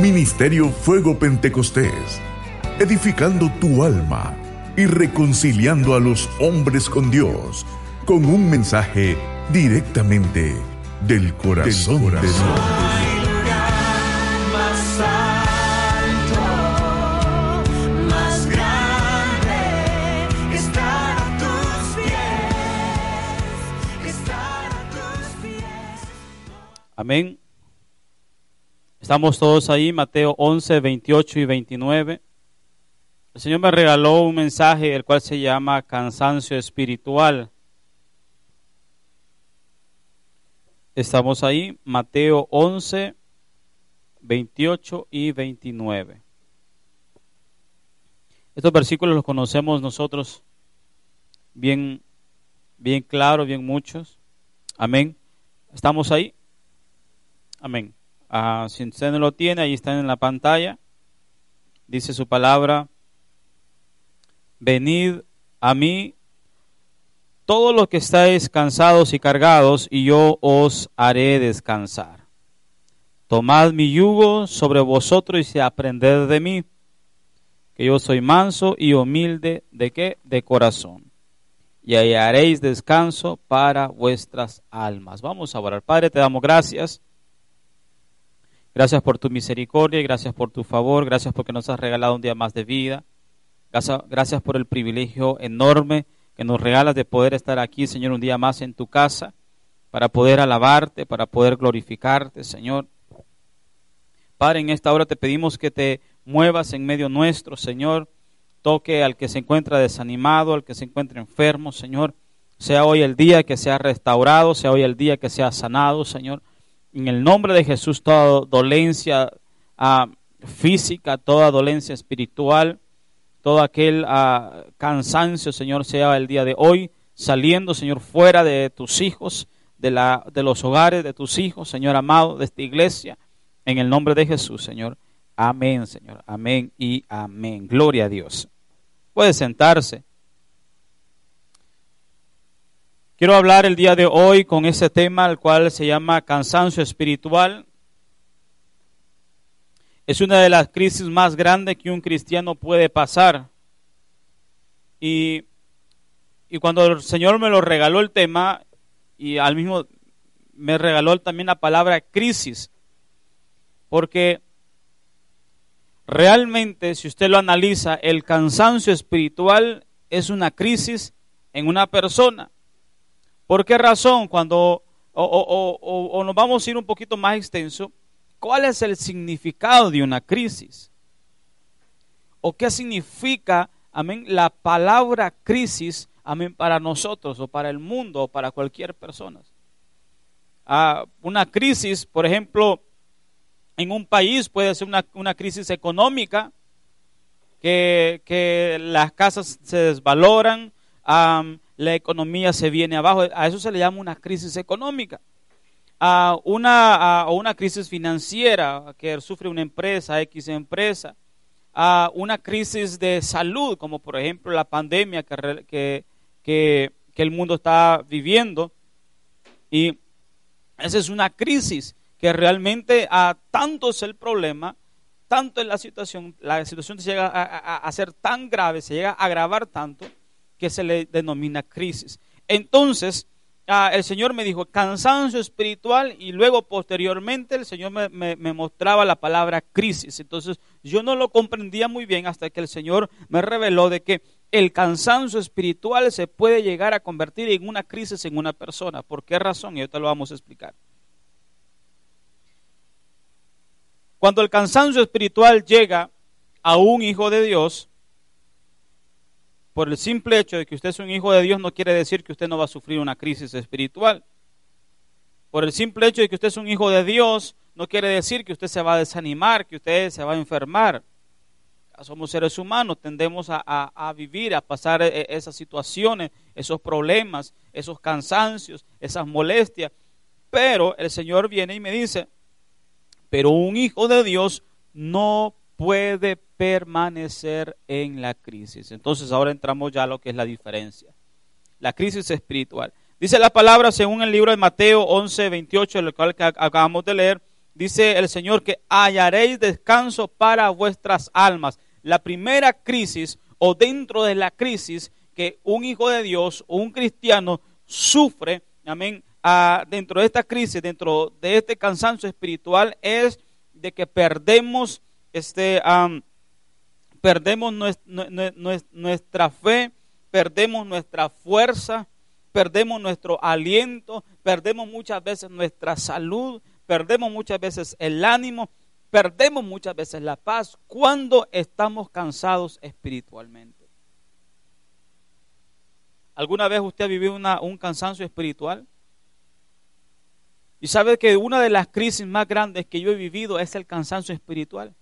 Ministerio Fuego Pentecostés, edificando tu alma y reconciliando a los hombres con Dios, con un mensaje directamente del corazón, de Dios. Amén. Estamos todos ahí, Mateo 11, 28 y 29. El Señor me regaló un mensaje el cual se llama cansancio espiritual. Estamos ahí, Mateo 11, 28 y 29. Estos versículos los conocemos nosotros bien, bien claro, bien muchos. Amén. ¿Estamos ahí? Amén. Ah, si usted no lo tiene, ahí está en la pantalla. Dice su palabra, venid a mí todos los que estáis cansados y cargados, y yo os haré descansar. Tomad mi yugo sobre vosotros y aprended de mí, que yo soy manso y humilde de qué? De corazón. Y hallaréis descanso para vuestras almas. Vamos a orar. Padre, te damos gracias Gracias por tu misericordia y gracias por tu favor. Gracias porque nos has regalado un día más de vida. Gracias, por el privilegio enorme que nos regalas de poder estar aquí, Señor, un día más en tu casa, para poder alabarte, para poder glorificarte, Señor. Padre, en esta hora te pedimos que te muevas en medio nuestro, Señor. Toque al que se encuentra desanimado, al que se encuentra enfermo, Señor. Sea hoy el día que sea restaurado, sea hoy el día que sea sanado, Señor en el nombre de Jesús toda dolencia ah, física, toda dolencia espiritual, todo aquel ah, cansancio, Señor, sea el día de hoy, saliendo, Señor, fuera de tus hijos, de, la, de los hogares de tus hijos, Señor amado, de esta iglesia, en el nombre de Jesús, Señor. Amén, Señor. Amén y amén. Gloria a Dios. Puede sentarse. Quiero hablar el día de hoy con ese tema, el cual se llama cansancio espiritual. Es una de las crisis más grandes que un cristiano puede pasar. Y, y cuando el Señor me lo regaló el tema, y al mismo me regaló también la palabra crisis, porque realmente, si usted lo analiza, el cansancio espiritual es una crisis en una persona. ¿Por qué razón? Cuando, o, nos vamos a ir un poquito más extenso, ¿cuál es el significado de una crisis? ¿O qué significa, amén, la palabra crisis, amén, para nosotros o para el mundo o para cualquier persona? Ah, una crisis, por ejemplo, en un país puede ser una, crisis económica, que, que, las casas se desvaloran, la economía se viene abajo. A eso se le llama una crisis económica. A una, a una crisis financiera que sufre una empresa, X empresa. A una crisis de salud, como por ejemplo la pandemia que, que, que, el mundo está viviendo. Y esa es una crisis que realmente a tanto es el problema, tanto es la situación, la situación se llega a, a, ser tan grave, se llega a agravar tanto, que se le denomina crisis. Entonces, ah, el Señor me dijo cansancio espiritual y luego posteriormente el Señor me, mostraba la palabra crisis. Entonces, yo no lo comprendía muy bien hasta que el Señor me reveló de que el cansancio espiritual se puede llegar a convertir en una crisis en una persona. ¿Por qué razón? Y ahorita lo vamos a explicar. Cuando el cansancio espiritual llega a un hijo de Dios, por el simple hecho de que usted es un hijo de Dios no quiere decir que usted no va a sufrir una crisis espiritual. Por el simple hecho de que usted es un hijo de Dios, no quiere decir que usted se va a desanimar, que usted se va a enfermar. Somos seres humanos, tendemos a, vivir, a pasar e, esas situaciones, esos problemas, esos cansancios, esas molestias. Pero el Señor viene y me dice, pero un hijo de Dios no puede permanecer en la crisis. Entonces ahora entramos ya a lo que es la diferencia. La crisis espiritual. Dice la palabra según el libro de Mateo 11, 28, el cual acabamos de leer, dice el Señor que hallaréis descanso para vuestras almas. La primera crisis o dentro de la crisis que un hijo de Dios o un cristiano sufre, amén, dentro de esta crisis, dentro de este cansancio espiritual es de que perdemos este perdemos nuestra fe, perdemos nuestra fuerza, perdemos nuestro aliento, perdemos muchas veces nuestra salud, perdemos muchas veces el ánimo, perdemos muchas veces la paz cuando estamos cansados espiritualmente. ¿Alguna vez usted ha vivido un cansancio espiritual? Y sabe que una de las crisis más grandes que yo he vivido es el cansancio espiritual.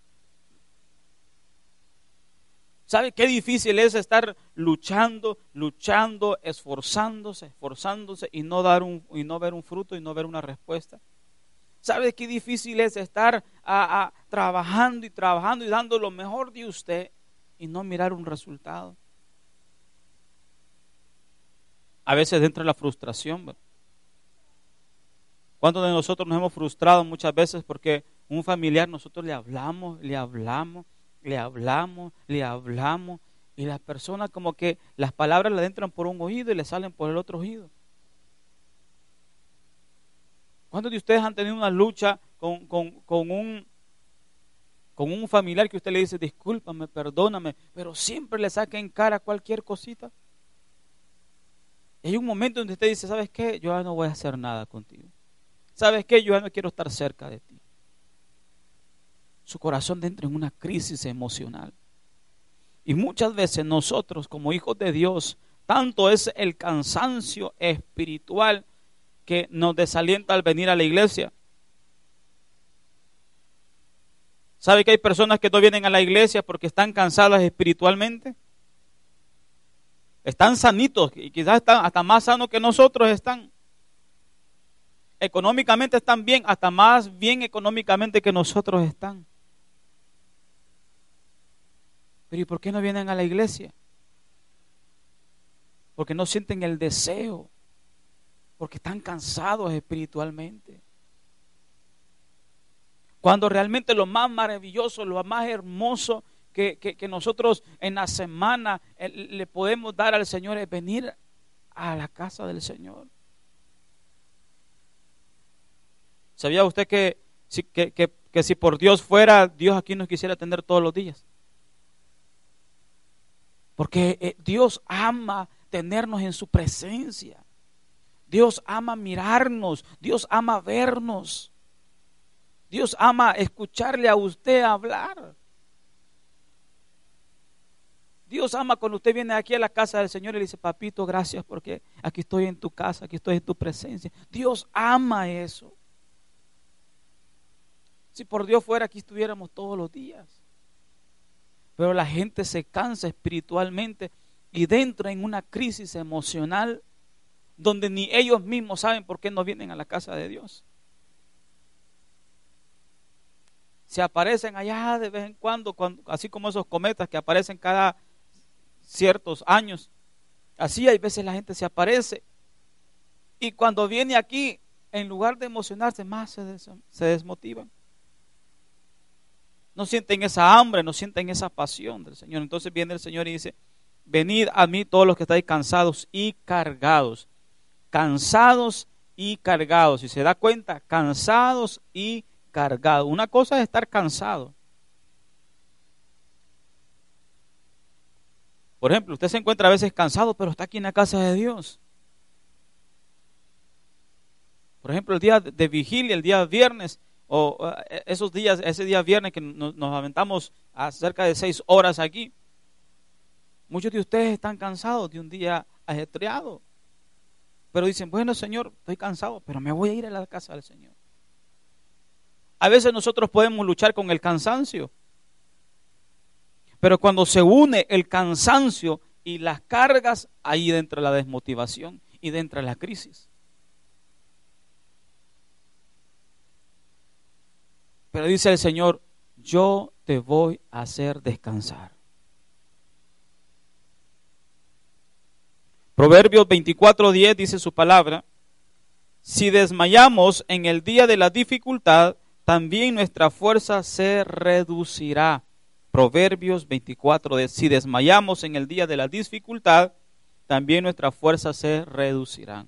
¿Sabe qué difícil es estar luchando, luchando, esforzándose, esforzándose y no, dar un, y no ver un fruto y no ver una respuesta? ¿Sabe qué difícil es estar trabajando y trabajando y dando lo mejor de usted y no mirar un resultado? A veces entra la frustración. ¿Cuántos de nosotros nos hemos frustrado muchas veces porque un familiar nosotros le hablamos, le hablamos le hablamos, le hablamos, y la persona como que las palabras le entran por un oído y le salen por el otro oído. ¿Cuántos de ustedes han tenido una lucha con, un, con un familiar que usted le dice, discúlpame, perdóname, pero siempre le saca en cara cualquier cosita? hay un momento donde usted dice, ¿sabes qué? Yo ya no voy a hacer nada contigo. ¿Sabes qué? Yo ya no quiero estar cerca de ti su corazón entra en una crisis emocional. Y muchas veces nosotros como hijos de Dios, tanto es el cansancio espiritual que nos desalienta al venir a la iglesia. ¿Sabe que hay personas que no vienen a la iglesia porque están cansadas espiritualmente? Están sanitos y quizás están hasta más sanos que nosotros están. Económicamente están bien, hasta más bien económicamente que nosotros están. ¿Y por qué no vienen a la iglesia? Porque no sienten el deseo, porque están cansados espiritualmente. Cuando realmente lo más maravilloso, lo más hermoso que, nosotros en la semana eh, le podemos dar al Señor es venir a la casa del Señor. ¿Sabía usted que, que, que si por Dios fuera, Dios aquí nos quisiera atender todos los días? Porque eh, Dios ama tenernos en su presencia. Dios ama mirarnos. Dios ama vernos. Dios ama escucharle a usted hablar. Dios ama cuando usted viene aquí a la casa del Señor y le dice, papito, gracias porque aquí estoy en tu casa, aquí estoy en tu presencia. Dios ama eso. Si por Dios fuera, aquí estuviéramos todos los días. Pero la gente se cansa espiritualmente y dentro en una crisis emocional donde ni ellos mismos saben por qué no vienen a la casa de Dios. Se aparecen allá de vez en cuando, así como esos cometas que aparecen cada ciertos años. Así hay veces la gente se aparece. Y cuando viene aquí, en lugar de emocionarse, más se, se desmotivan no sienten esa hambre, no sienten esa pasión del Señor. Entonces viene el Señor y dice, venid a mí todos los que estáis cansados y cargados. Cansados y cargados. Si se da cuenta, cansados y cargados. Una cosa es estar cansado. Por ejemplo, usted se encuentra a veces cansado, pero está aquí en la casa de Dios. Por ejemplo, el día de vigilia, el día viernes, o e, esos días, ese día viernes que nos, aventamos a cerca de seis horas aquí, muchos de ustedes están cansados de un día ajetreado. pero dicen, bueno Señor, estoy cansado, pero me voy a ir a la casa del Señor. A veces nosotros podemos luchar con el cansancio, pero cuando se une el cansancio y las cargas, ahí dentro de la desmotivación y dentro de la crisis. Pero dice el Señor, yo te voy a hacer descansar. Proverbios 24:10 dice su palabra, si desmayamos en el día de la dificultad, también nuestra fuerza se reducirá. Proverbios 24, si desmayamos en el día de la dificultad, también nuestra fuerza se reducirá.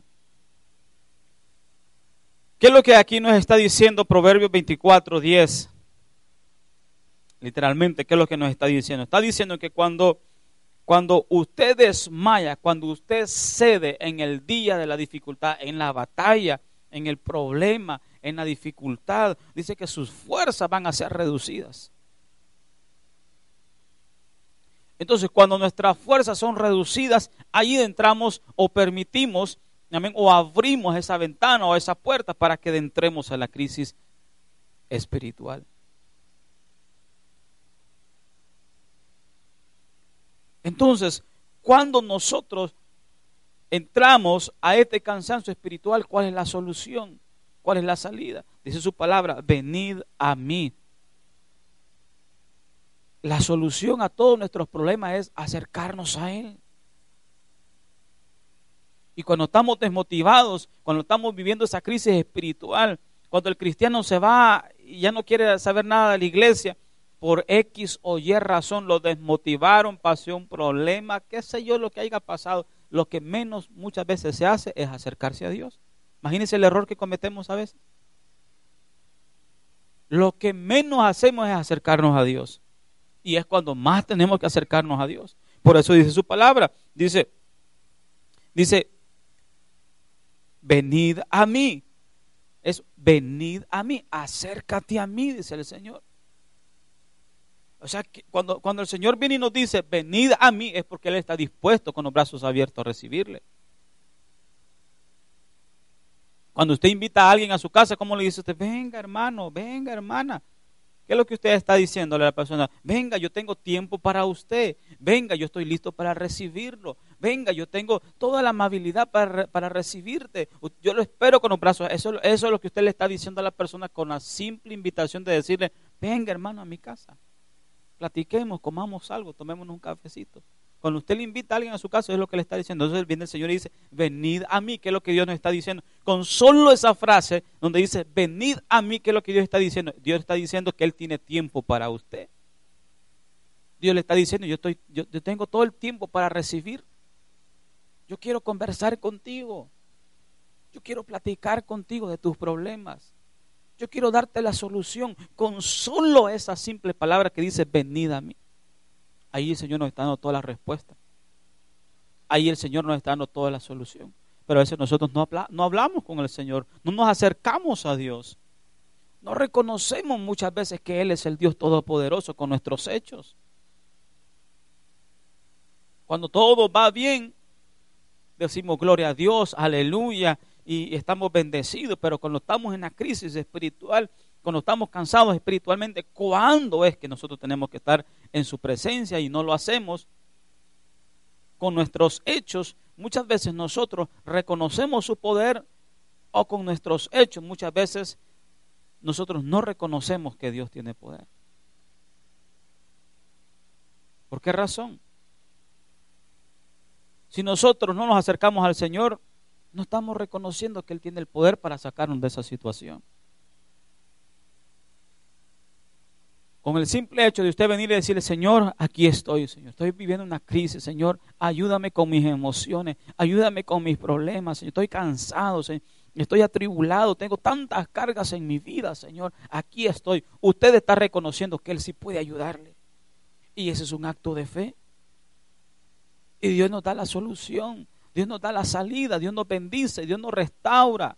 ¿Qué es lo que aquí nos está diciendo Proverbios 24, 10? Literalmente, ¿qué es lo que nos está diciendo? Está diciendo que cuando, cuando usted desmaya, cuando usted cede en el día de la dificultad, en la batalla, en el problema, en la dificultad, dice que sus fuerzas van a ser reducidas. Entonces, cuando nuestras fuerzas son reducidas, ahí entramos o permitimos o abrimos esa ventana o esa puerta para que entremos a la crisis espiritual. Entonces, cuando nosotros entramos a este cansancio espiritual, ¿cuál es la solución? ¿Cuál es la salida? Dice su palabra, venid a mí. La solución a todos nuestros problemas es acercarnos a Él. Y cuando estamos desmotivados, cuando estamos viviendo esa crisis espiritual, cuando el cristiano se va y ya no quiere saber nada de la iglesia, por X o Y razón lo desmotivaron, pasó un problema, qué sé yo lo que haya pasado, lo que menos muchas veces se hace es acercarse a Dios. Imagínense el error que cometemos a veces. Lo que menos hacemos es acercarnos a Dios. Y es cuando más tenemos que acercarnos a Dios. Por eso dice su palabra. Dice, dice, venid a mí. Es venid a mí, acércate a mí, dice el Señor. O sea, que cuando, cuando el Señor viene y nos dice, venid a mí, es porque Él está dispuesto con los brazos abiertos a recibirle. Cuando usted invita a alguien a su casa, ¿cómo le dice usted? Venga hermano, venga hermana. ¿Qué es lo que usted está diciéndole a la persona? Venga, yo tengo tiempo para usted. Venga, yo estoy listo para recibirlo. Venga, yo tengo toda la amabilidad para, para recibirte. Yo lo espero con los brazos. Eso, es lo que usted le está diciendo a la persona con la simple invitación de decirle, venga hermano a mi casa. Platiquemos, comamos algo, tomémonos un cafecito. Cuando usted le invita a alguien a su casa, es lo que le está diciendo. Entonces viene el Señor y dice, venid a mí, que es lo que Dios nos está diciendo. Con solo esa frase donde dice, venid a mí, que es lo que Dios está diciendo. Dios está diciendo que Él tiene tiempo para usted. Dios le está diciendo, yo, estoy, yo tengo todo el tiempo para recibir. Yo quiero conversar contigo. Yo quiero platicar contigo de tus problemas. Yo quiero darte la solución con solo esa simple palabra que dice, venid a mí. Ahí el Señor nos está dando toda la respuesta. Ahí el Señor nos está dando toda la solución. Pero a veces nosotros no, no hablamos con el Señor, no nos acercamos a Dios. No reconocemos muchas veces que Él es el Dios Todopoderoso con nuestros hechos. Cuando todo va bien, decimos gloria a Dios, aleluya, y estamos bendecidos, pero cuando estamos en la crisis espiritual, cuando estamos cansados espiritualmente, ¿cuándo es que nosotros tenemos que estar en su presencia y no lo hacemos? Con nuestros hechos, muchas veces nosotros reconocemos su poder o con nuestros hechos, muchas veces nosotros no reconocemos que Dios tiene poder. ¿Por qué razón? Si nosotros no nos acercamos al Señor, no estamos reconociendo que Él tiene el poder para sacarnos de esa situación. Con el simple hecho de usted venir y decirle, Señor, aquí estoy, Señor, estoy viviendo una crisis, Señor, ayúdame con mis emociones, ayúdame con mis problemas, Señor, estoy cansado, Señor, estoy atribulado, tengo tantas cargas en mi vida, Señor, aquí estoy. Usted está reconociendo que Él sí puede ayudarle. Y ese es un acto de fe. Y Dios nos da la solución, Dios nos da la salida, Dios nos bendice, Dios nos restaura,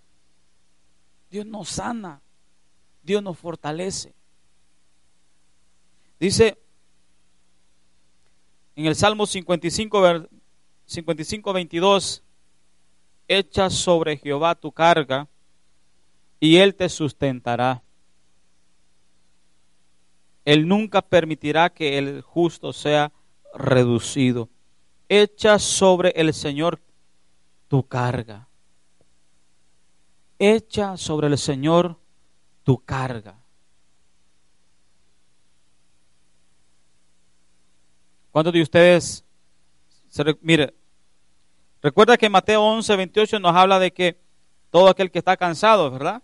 Dios nos sana, Dios nos fortalece. Dice en el Salmo 55, 55 22, echa sobre Jehová tu carga y él te sustentará. Él nunca permitirá que el justo sea reducido. Echa sobre el Señor tu carga. Echa sobre el Señor tu carga. ¿Cuántos de ustedes, mire, recuerda que Mateo 11, 28 nos habla de que todo aquel que está cansado, ¿verdad?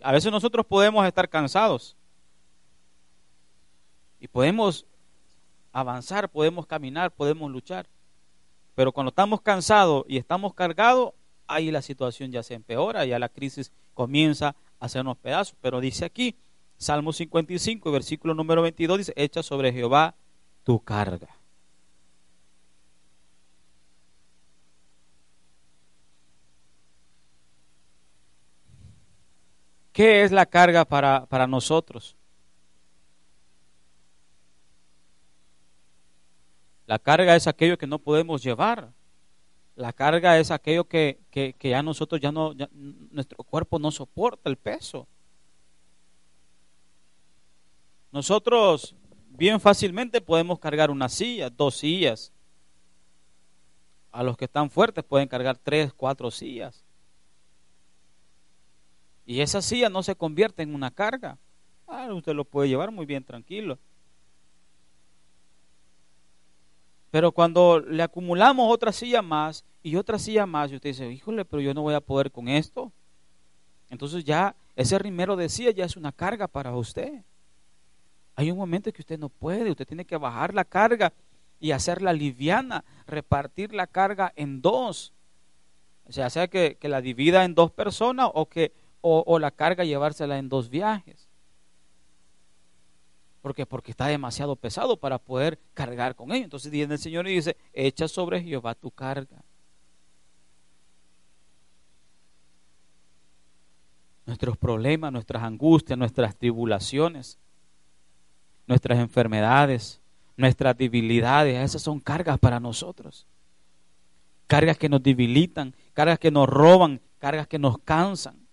A veces nosotros podemos estar cansados y podemos avanzar, podemos caminar, podemos luchar. Pero cuando estamos cansados y estamos cargados, ahí la situación ya se empeora, ya la crisis comienza a hacernos pedazos. Pero dice aquí, Salmo 55, versículo número 22, dice, echa sobre Jehová tu carga. ¿Qué es la carga para, para nosotros? La carga es aquello que no podemos llevar. La carga es aquello que, que, ya nosotros ya no, nuestro cuerpo no soporta el peso. Nosotros bien fácilmente podemos cargar una silla, dos sillas. A los que están fuertes pueden cargar tres, cuatro sillas. Y esa silla no se convierte en una carga. Ah, usted lo puede llevar muy bien tranquilo. Pero cuando le acumulamos otra silla más y otra silla más, y usted dice, híjole, pero yo no voy a poder con esto. Entonces ya ese rimero de silla ya es una carga para usted. Hay un momento que usted no puede, usted tiene que bajar la carga y hacerla liviana, repartir la carga en dos. O sea, sea que, la divida en dos personas o que o, la carga llevársela en dos viajes. Porque porque está demasiado pesado para poder cargar con ello. Entonces viene el Señor y dice, echa sobre Jehová tu carga. Nuestros problemas, nuestras angustias, nuestras tribulaciones nuestras enfermedades, nuestras debilidades, esas son cargas para nosotros. Cargas que nos debilitan, cargas que nos roban, cargas que nos cansan,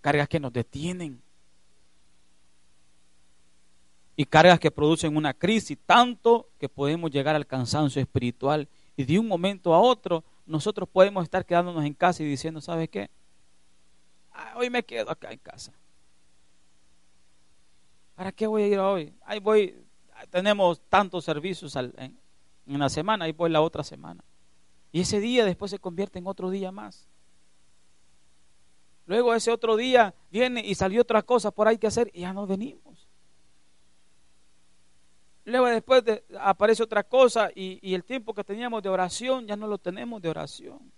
cargas que nos detienen. Y cargas que producen una crisis, tanto que podemos llegar al cansancio espiritual. Y de un momento a otro, nosotros podemos estar quedándonos en casa y diciendo, ¿sabe qué? Ah, hoy me quedo acá en casa. ¿Para qué voy a ir hoy? Ahí voy, tenemos tantos servicios en, en la semana, ahí voy la otra semana. Y ese día después se convierte en otro día más. Luego ese otro día viene y salió otra cosa por ahí que hacer y ya no venimos. Luego después aparece otra cosa y, y, el tiempo que teníamos de oración ya no lo tenemos de oración.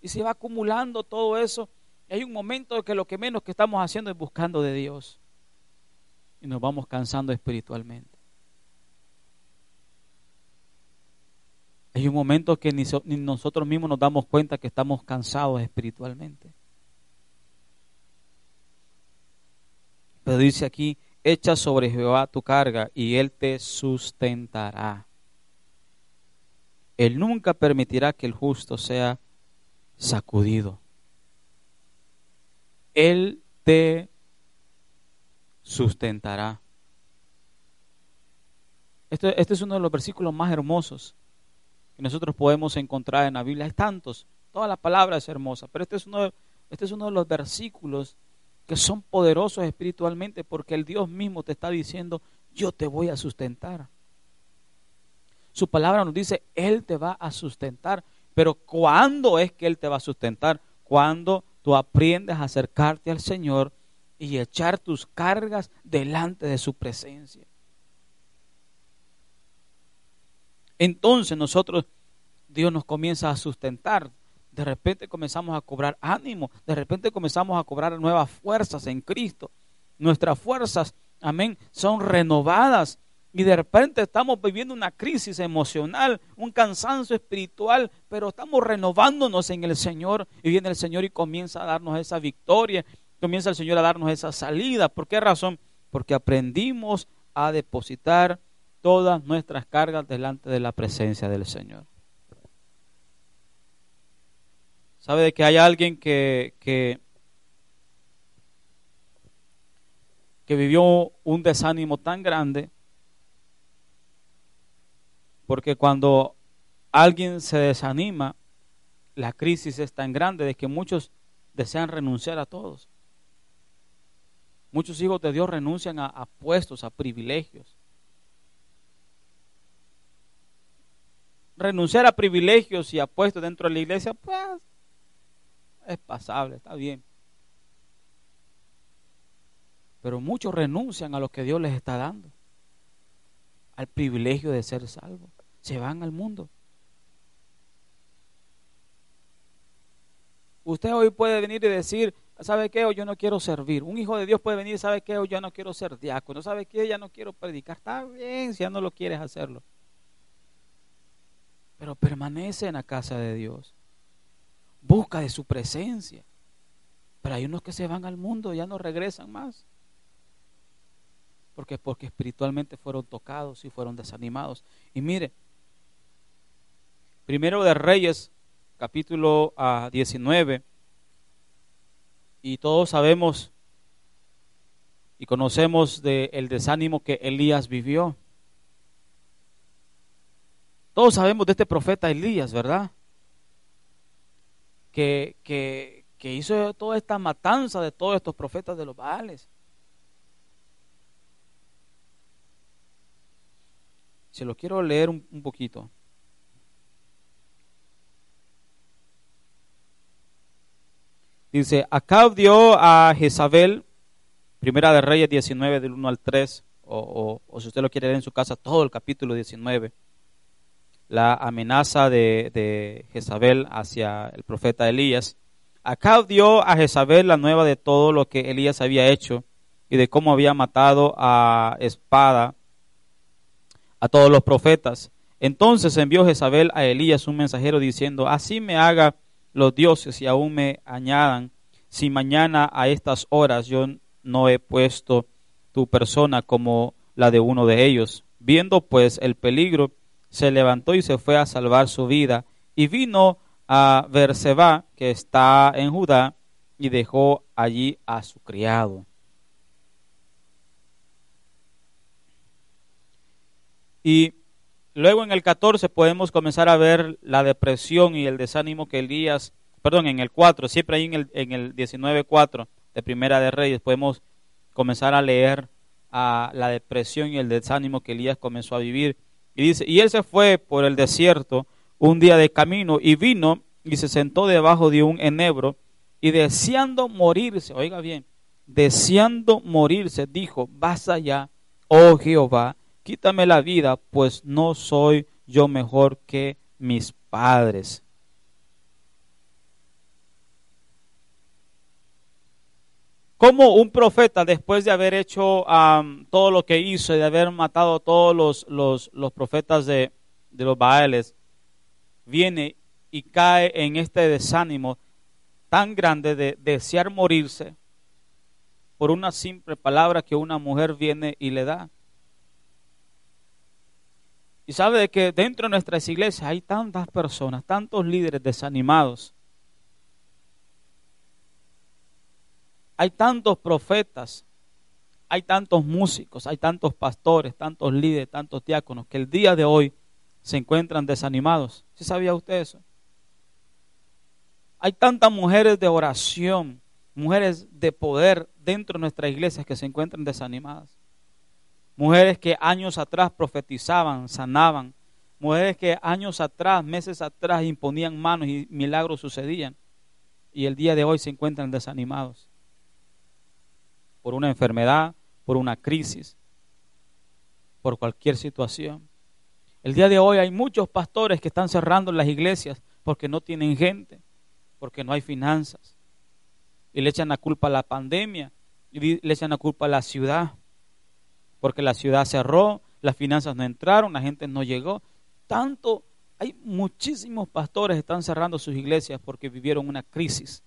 Y se va acumulando todo eso hay un momento que lo que menos que estamos haciendo es buscando de Dios. Y nos vamos cansando espiritualmente. Hay un momento que ni, ni nosotros mismos nos damos cuenta que estamos cansados espiritualmente. Pero dice aquí, echa sobre Jehová tu carga y él te sustentará. Él nunca permitirá que el justo sea sacudido. Él te sustentará. Este, es uno de los versículos más hermosos que nosotros podemos encontrar en la Biblia. Hay tantos, toda la palabra es hermosa, pero este es uno este es uno de los versículos que son poderosos espiritualmente porque el Dios mismo te está diciendo, yo te voy a sustentar. Su palabra nos dice, Él te va a sustentar. Pero ¿cuándo es que Él te va a sustentar? Cuando tú aprendes a acercarte al Señor y echar tus cargas delante de su presencia. Entonces nosotros, Dios nos comienza a sustentar. De repente comenzamos a cobrar ánimo, de repente comenzamos a cobrar nuevas fuerzas en Cristo. Nuestras fuerzas, amén, son renovadas y de repente estamos viviendo una crisis emocional, un cansancio espiritual, pero estamos renovándonos en el Señor y viene el Señor y comienza a darnos esa victoria, comienza el Señor a darnos esa salida. ¿Por qué razón? Porque aprendimos a depositar todas nuestras cargas delante de la presencia del Señor. ¿Sabe de que hay alguien que, que, vivió un desánimo tan grande? Porque cuando alguien se desanima, la crisis es tan grande de que muchos desean renunciar a todos. Muchos hijos de Dios renuncian a, puestos, a privilegios. Renunciar a privilegios y a puestos dentro de la iglesia, pues es pasable, está bien. Pero muchos renuncian a lo que Dios les está dando, al privilegio de ser salvos. Se van al mundo. Usted hoy puede venir y decir, ¿sabe qué? Hoy yo no quiero servir. Un hijo de Dios puede venir, ¿sabe qué? Hoy yo no quiero ser diácono. ¿Sabe qué? Ya no quiero predicar. Está bien si ya no lo quieres hacerlo. Pero permanece en la casa de Dios. Busca de su presencia. Pero hay unos que se van al mundo ya no regresan más. Porque porque espiritualmente fueron tocados y fueron desanimados. Y mire, primero de Reyes, capítulo 19 ah, y todos sabemos y conocemos del desánimo que Elías vivió. Todos sabemos de este profeta Elías, ¿verdad? Que, que, que hizo toda esta matanza de todos estos profetas de los Baales. Se lo quiero leer un, un poquito. Dice, Acab dio a Jezabel, primera de Reyes 19, del 1 al 3, o, si usted lo quiere leer en su casa, todo el capítulo 19, la amenaza de, de Jezabel hacia el profeta Elías. Acab dio a Jezabel la nueva de todo lo que Elías había hecho y de cómo había matado a espada a todos los profetas. Entonces envió Jezabel a Elías un mensajero diciendo, así me haga los dioses y aún me añadan, si mañana a estas horas yo no he puesto tu persona como la de uno de ellos. Viendo pues el peligro, se levantó y se fue a salvar su vida, y vino a Berseba, que está en Judá, y dejó allí a su criado. Y Luego en el 14 podemos comenzar a ver la depresión y el desánimo que Elías, perdón, en el 4, siempre ahí en el, en el 19.4 de Primera de Reyes podemos comenzar a leer a la depresión y el desánimo que Elías comenzó a vivir. Y dice, y él se fue por el desierto un día de camino y vino y se sentó debajo de un enebro y deseando morirse, oiga bien, deseando morirse, dijo, vas allá, oh Jehová, quítame la vida, pues no soy yo mejor que mis padres. Como un profeta, después de haber hecho todo lo que hizo y de haber matado a todos los, los, profetas de, de los Baales, viene y cae en este desánimo tan grande de desear morirse por una simple palabra que una mujer viene y le da. Y sabe que dentro de nuestras iglesias hay tantas personas, tantos líderes desanimados. Hay tantos profetas, hay tantos músicos, hay tantos pastores, tantos líderes, tantos diáconos que el día de hoy se encuentran desanimados. ¿Sí sabía usted eso? Hay tantas mujeres de oración, mujeres de poder dentro de nuestras iglesias que se encuentran desanimadas. Mujeres que años atrás profetizaban, sanaban. Mujeres que años atrás, meses atrás imponían manos y milagros sucedían. Y el día de hoy se encuentran desanimados. Por una enfermedad, por una crisis, por cualquier situación. El día de hoy hay muchos pastores que están cerrando las iglesias porque no tienen gente, porque no hay finanzas. Y le echan la culpa a la pandemia, y le echan la culpa a la ciudad porque la ciudad cerró, las finanzas no entraron, la gente no llegó. Tanto, hay muchísimos pastores que están cerrando sus iglesias porque vivieron una crisis,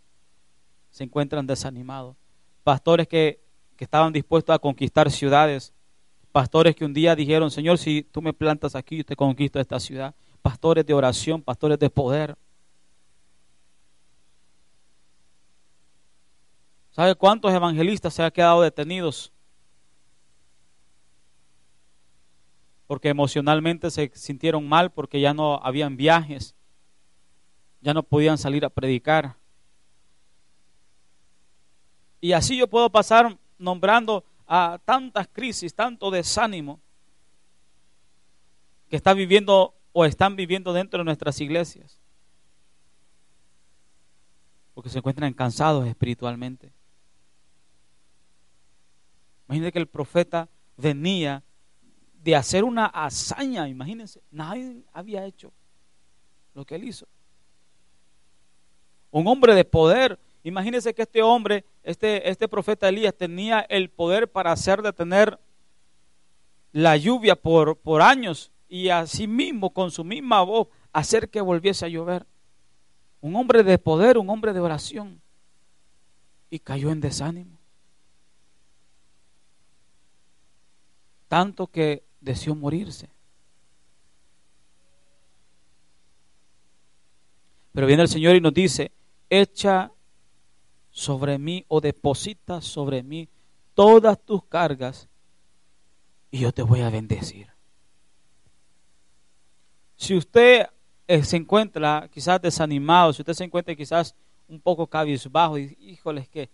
se encuentran desanimados. Pastores que, que estaban dispuestos a conquistar ciudades, pastores que un día dijeron, Señor, si tú me plantas aquí, yo te conquisto esta ciudad. Pastores de oración, pastores de poder. ¿Sabe cuántos evangelistas se han quedado detenidos? Porque emocionalmente se sintieron mal porque ya no habían viajes, ya no podían salir a predicar. Y así yo puedo pasar nombrando a tantas crisis, tanto desánimo que está viviendo o están viviendo dentro de nuestras iglesias. Porque se encuentran cansados espiritualmente. Imagínense que el profeta venía de hacer una hazaña, imagínense, nadie había hecho lo que él hizo. Un hombre de poder, imagínense que este hombre, este, este profeta Elías tenía el poder para hacer detener la lluvia por, por años y mismo con su misma voz hacer que volviese a llover. Un hombre de poder, un hombre de oración. Y cayó en desánimo. Tanto que deseó morirse. Pero viene el Señor y nos dice, echa sobre mí o deposita sobre mí todas tus cargas y yo te voy a bendecir. Si usted eh, se encuentra quizás desanimado, si usted se encuentra quizás un poco cabizbajo, y híjoles que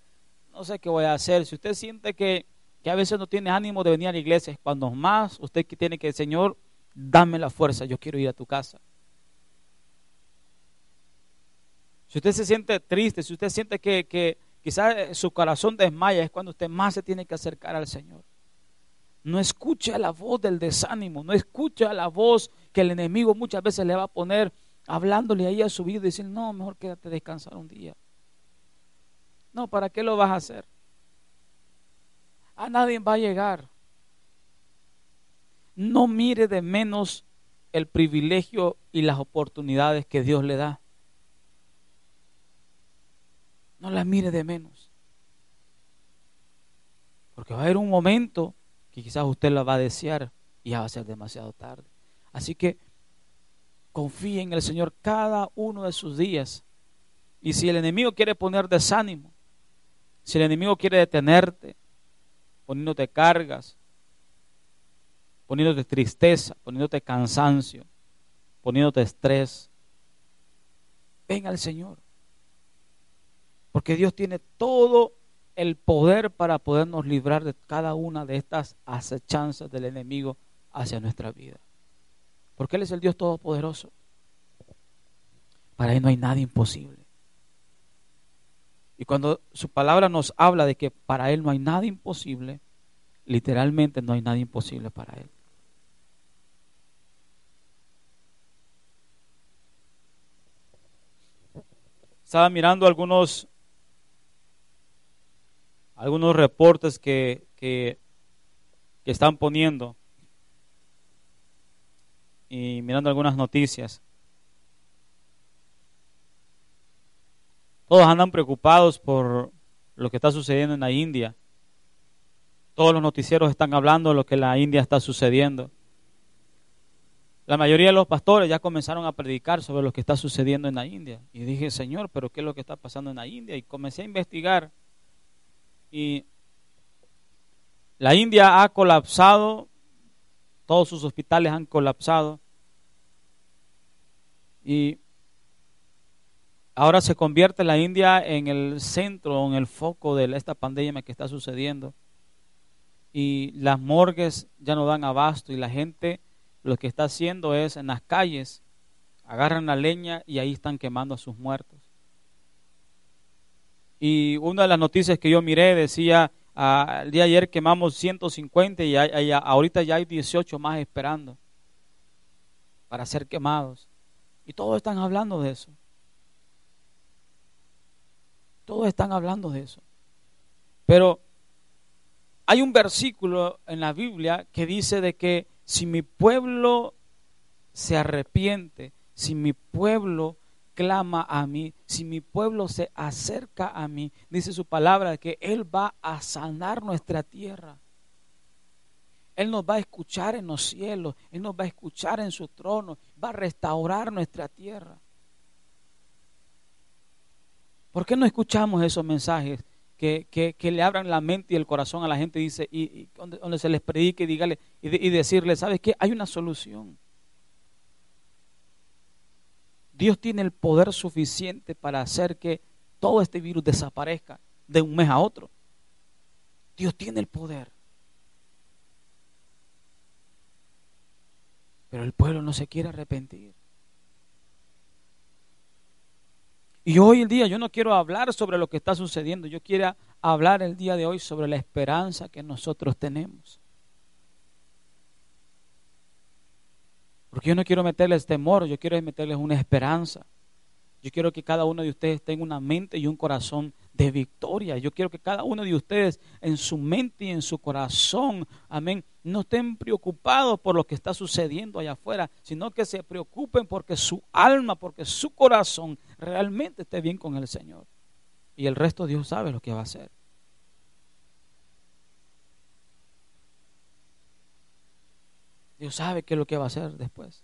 no sé qué voy a hacer, si usted siente que, que a veces no tiene ánimo de venir a la iglesia, es cuando más usted tiene que, Señor, dame la fuerza, yo quiero ir a tu casa. Si usted se siente triste, si usted siente que, que quizás su corazón desmaya, es cuando usted más se tiene que acercar al Señor. No escucha la voz del desánimo, no escucha la voz que el enemigo muchas veces le va a poner hablándole ahí a su vida y decir, no, mejor quédate descansar un día. No, ¿para qué lo vas a hacer? A nadie va a llegar. No mire de menos el privilegio y las oportunidades que Dios le da. No la mire de menos. Porque va a haber un momento que quizás usted la va a desear y ya va a ser demasiado tarde. Así que confíe en el Señor cada uno de sus días. Y si el enemigo quiere poner desánimo, si el enemigo quiere detenerte, poniéndote cargas, poniéndote tristeza, poniéndote cansancio, poniéndote estrés, ven al Señor. Porque Dios tiene todo el poder para podernos librar de cada una de estas acechanzas del enemigo hacia nuestra vida. Porque Él es el Dios Todopoderoso. Para Él no hay nada imposible. Y cuando su palabra nos habla de que para Él no hay nada imposible, literalmente no hay nada imposible para Él. Estaba mirando algunos algunos reportes que, que, están poniendo y mirando algunas noticias. Todos andan preocupados por lo que está sucediendo en la India. Todos los noticieros están hablando de lo que en la India está sucediendo. La mayoría de los pastores ya comenzaron a predicar sobre lo que está sucediendo en la India. Y dije, Señor, pero ¿qué es lo que está pasando en la India? Y comencé a investigar y la India ha colapsado, todos sus hospitales han colapsado y ahora se convierte la India en el centro, en el foco de esta pandemia que está sucediendo y las morgues ya no dan abasto y la gente lo que está haciendo es en las calles agarran la leña y ahí están quemando a sus muertos. Y una de las noticias que yo miré decía, ah, el día de ayer quemamos 150 y ahorita ya hay 18 más esperando para ser quemados. Y todos están hablando de eso. Todos están hablando de eso. Pero hay un versículo en la Biblia que dice de que si mi pueblo se arrepiente, si mi pueblo clama a mí, si mi pueblo se acerca a mí, dice su palabra que Él va a sanar nuestra tierra. Él nos va a escuchar en los cielos, Él nos va a escuchar en su trono, va a restaurar nuestra tierra. ¿Por qué no escuchamos esos mensajes que, que, le abran la mente y el corazón a la gente dice, y, donde, se les predique y, dígale, y, y decirle, ¿sabes qué? Hay una solución. Dios tiene el poder suficiente para hacer que todo este virus desaparezca de un mes a otro. Dios tiene el poder. Pero el pueblo no se quiere arrepentir. Y hoy el día yo no quiero hablar sobre lo que está sucediendo, yo quiero hablar el día de hoy sobre la esperanza que nosotros tenemos. Porque yo no quiero meterles temor, yo quiero meterles una esperanza. Yo quiero que cada uno de ustedes tenga una mente y un corazón de victoria. Yo quiero que cada uno de ustedes en su mente y en su corazón, amén, no estén preocupados por lo que está sucediendo allá afuera, sino que se preocupen porque su alma, porque su corazón realmente esté bien con el Señor. Y el resto Dios sabe lo que va a hacer. Dios sabe qué es lo que va a hacer después.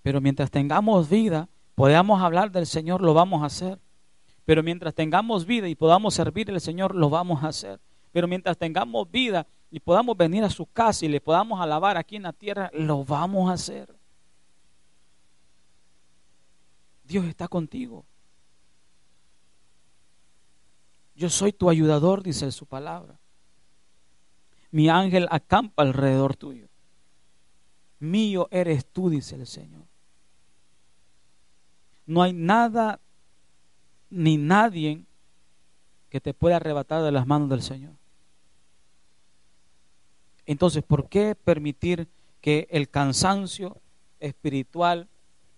Pero mientras tengamos vida, podamos hablar del Señor, lo vamos a hacer. Pero mientras tengamos vida y podamos servir al Señor, lo vamos a hacer. Pero mientras tengamos vida y podamos venir a su casa y le podamos alabar aquí en la tierra, lo vamos a hacer. Dios está contigo. Yo soy tu ayudador, dice su palabra. Mi ángel acampa alrededor tuyo. Mío eres tú, dice el Señor. No hay nada ni nadie que te pueda arrebatar de las manos del Señor. Entonces, ¿por qué permitir que el cansancio espiritual,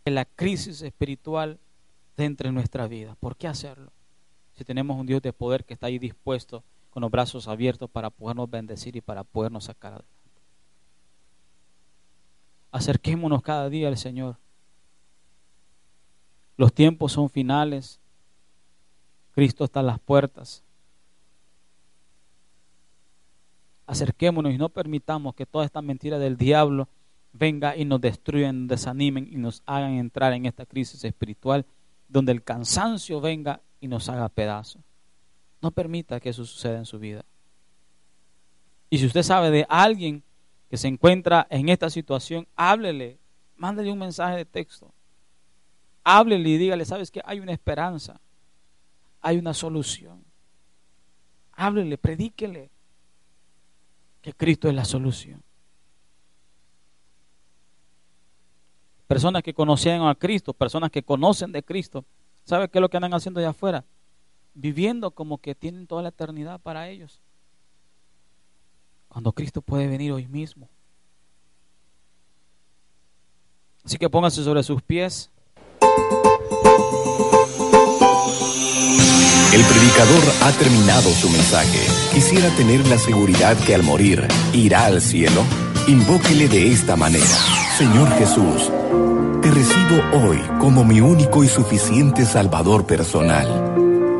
que la crisis espiritual entre en nuestra vida? ¿Por qué hacerlo? Si tenemos un Dios de poder que está ahí dispuesto con los brazos abiertos para podernos bendecir y para podernos sacar adelante. Acerquémonos cada día al Señor. Los tiempos son finales. Cristo está a las puertas. Acerquémonos y no permitamos que toda esta mentira del diablo venga y nos destruyan, desanimen y nos hagan entrar en esta crisis espiritual donde el cansancio venga y nos haga pedazos. No permita que eso suceda en su vida. Y si usted sabe de alguien que se encuentra en esta situación, háblele, mándele un mensaje de texto. Háblele y dígale, ¿sabes que Hay una esperanza hay una solución. Háblele, predíquele que Cristo es la solución. Personas que conocían a Cristo, personas que conocen de Cristo, ¿sabe qué es lo que andan haciendo allá afuera? Viviendo como que tienen toda la eternidad para ellos. Cuando Cristo puede venir hoy mismo. Así que póngase sobre sus pies. El predicador ha terminado su mensaje. Quisiera tener la seguridad que al morir irá al cielo. Invóquele de esta manera. Señor Jesús, te recibo hoy como mi único y suficiente Salvador personal.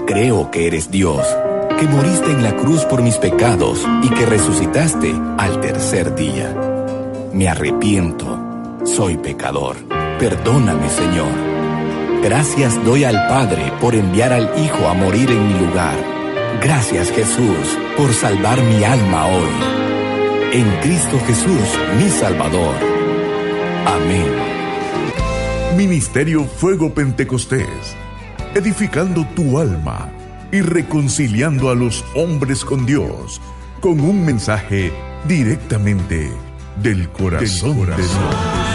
Creo que eres Dios, que moriste en la cruz por mis pecados y que resucitaste al tercer día. Me arrepiento, soy pecador. Perdóname, Señor Gracias doy al Padre por enviar al Hijo a morir en mi lugar. Gracias Jesús por salvar mi alma hoy. En Cristo Jesús, mi Salvador. Amén. Ministerio Fuego Pentecostés, edificando tu alma y reconciliando a los hombres con Dios, con un mensaje directamente del corazón, de Dios.